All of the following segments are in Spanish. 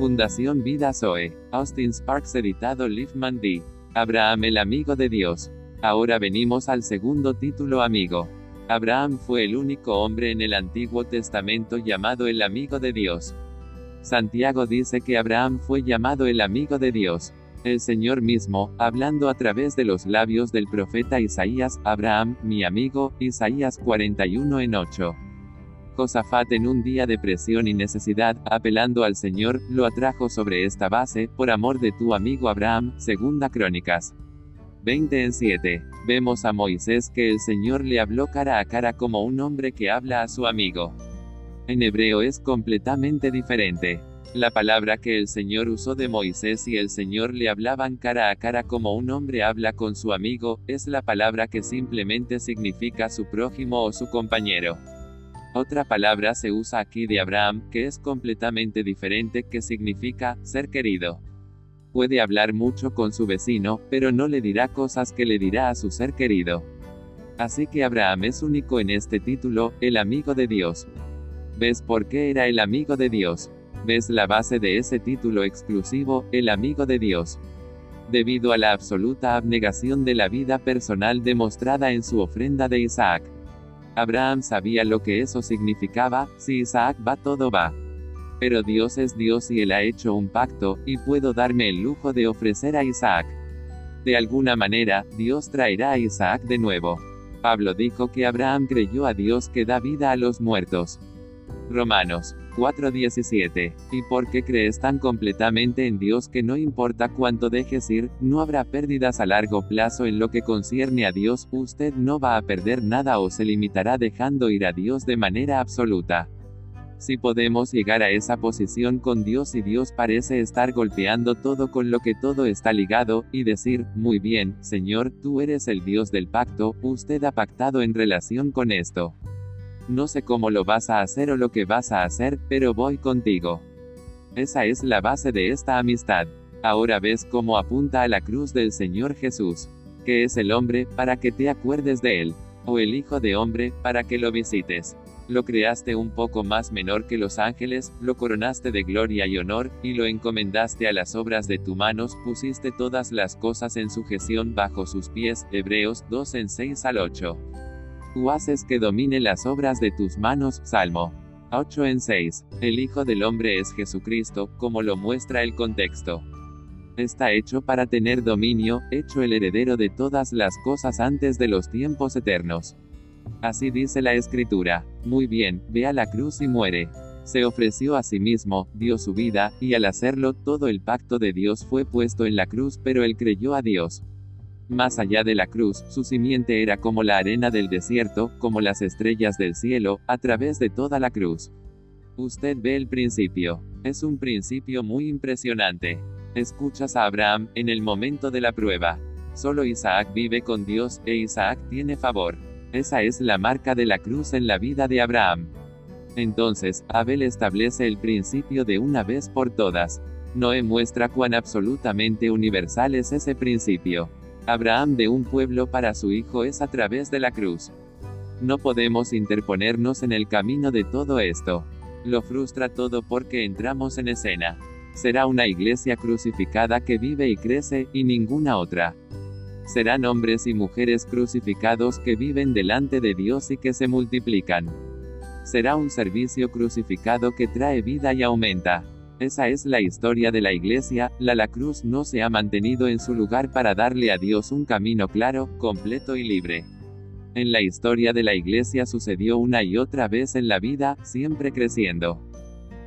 Fundación Vida Zoe. Austin Sparks editado Liefman D. Abraham el amigo de Dios. Ahora venimos al segundo título amigo. Abraham fue el único hombre en el Antiguo Testamento llamado el amigo de Dios. Santiago dice que Abraham fue llamado el amigo de Dios. El Señor mismo, hablando a través de los labios del profeta Isaías, Abraham, mi amigo, Isaías 41 en 8. Josafat en un día de presión y necesidad, apelando al Señor, lo atrajo sobre esta base, por amor de tu amigo Abraham, segunda Crónicas. 20 en 7. Vemos a Moisés que el Señor le habló cara a cara como un hombre que habla a su amigo. En hebreo es completamente diferente. La palabra que el Señor usó de Moisés y el Señor le hablaban cara a cara como un hombre habla con su amigo, es la palabra que simplemente significa su prójimo o su compañero. Otra palabra se usa aquí de Abraham, que es completamente diferente, que significa ser querido. Puede hablar mucho con su vecino, pero no le dirá cosas que le dirá a su ser querido. Así que Abraham es único en este título, el amigo de Dios. ¿Ves por qué era el amigo de Dios? ¿Ves la base de ese título exclusivo, el amigo de Dios? Debido a la absoluta abnegación de la vida personal demostrada en su ofrenda de Isaac. Abraham sabía lo que eso significaba, si Isaac va todo va. Pero Dios es Dios y Él ha hecho un pacto, y puedo darme el lujo de ofrecer a Isaac. De alguna manera, Dios traerá a Isaac de nuevo. Pablo dijo que Abraham creyó a Dios que da vida a los muertos. Romanos 4:17. ¿Y por qué crees tan completamente en Dios que no importa cuánto dejes ir, no habrá pérdidas a largo plazo en lo que concierne a Dios, usted no va a perder nada o se limitará dejando ir a Dios de manera absoluta? Si podemos llegar a esa posición con Dios y Dios parece estar golpeando todo con lo que todo está ligado, y decir, muy bien, Señor, tú eres el Dios del pacto, usted ha pactado en relación con esto. No sé cómo lo vas a hacer o lo que vas a hacer, pero voy contigo. Esa es la base de esta amistad. Ahora ves cómo apunta a la cruz del Señor Jesús. Que es el hombre, para que te acuerdes de él. O el Hijo de hombre, para que lo visites. Lo creaste un poco más menor que los ángeles, lo coronaste de gloria y honor, y lo encomendaste a las obras de tu manos, pusiste todas las cosas en sujeción bajo sus pies. Hebreos 2 en 6 al 8. Tú haces que domine las obras de tus manos. Salmo 8 en 6. El Hijo del Hombre es Jesucristo, como lo muestra el contexto. Está hecho para tener dominio, hecho el heredero de todas las cosas antes de los tiempos eternos. Así dice la Escritura. Muy bien, ve a la cruz y muere. Se ofreció a sí mismo, dio su vida, y al hacerlo, todo el pacto de Dios fue puesto en la cruz, pero él creyó a Dios. Más allá de la cruz, su simiente era como la arena del desierto, como las estrellas del cielo, a través de toda la cruz. Usted ve el principio. Es un principio muy impresionante. Escuchas a Abraham, en el momento de la prueba. Solo Isaac vive con Dios, e Isaac tiene favor. Esa es la marca de la cruz en la vida de Abraham. Entonces, Abel establece el principio de una vez por todas. Noé muestra cuán absolutamente universal es ese principio. Abraham de un pueblo para su hijo es a través de la cruz. No podemos interponernos en el camino de todo esto. Lo frustra todo porque entramos en escena. Será una iglesia crucificada que vive y crece, y ninguna otra. Serán hombres y mujeres crucificados que viven delante de Dios y que se multiplican. Será un servicio crucificado que trae vida y aumenta. Esa es la historia de la iglesia, la la cruz no se ha mantenido en su lugar para darle a Dios un camino claro, completo y libre. En la historia de la iglesia sucedió una y otra vez en la vida, siempre creciendo.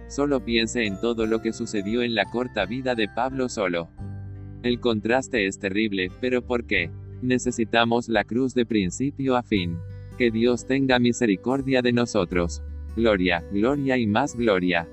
Solo piense en todo lo que sucedió en la corta vida de Pablo solo. El contraste es terrible, pero ¿por qué? Necesitamos la cruz de principio a fin. Que Dios tenga misericordia de nosotros. Gloria, gloria y más gloria.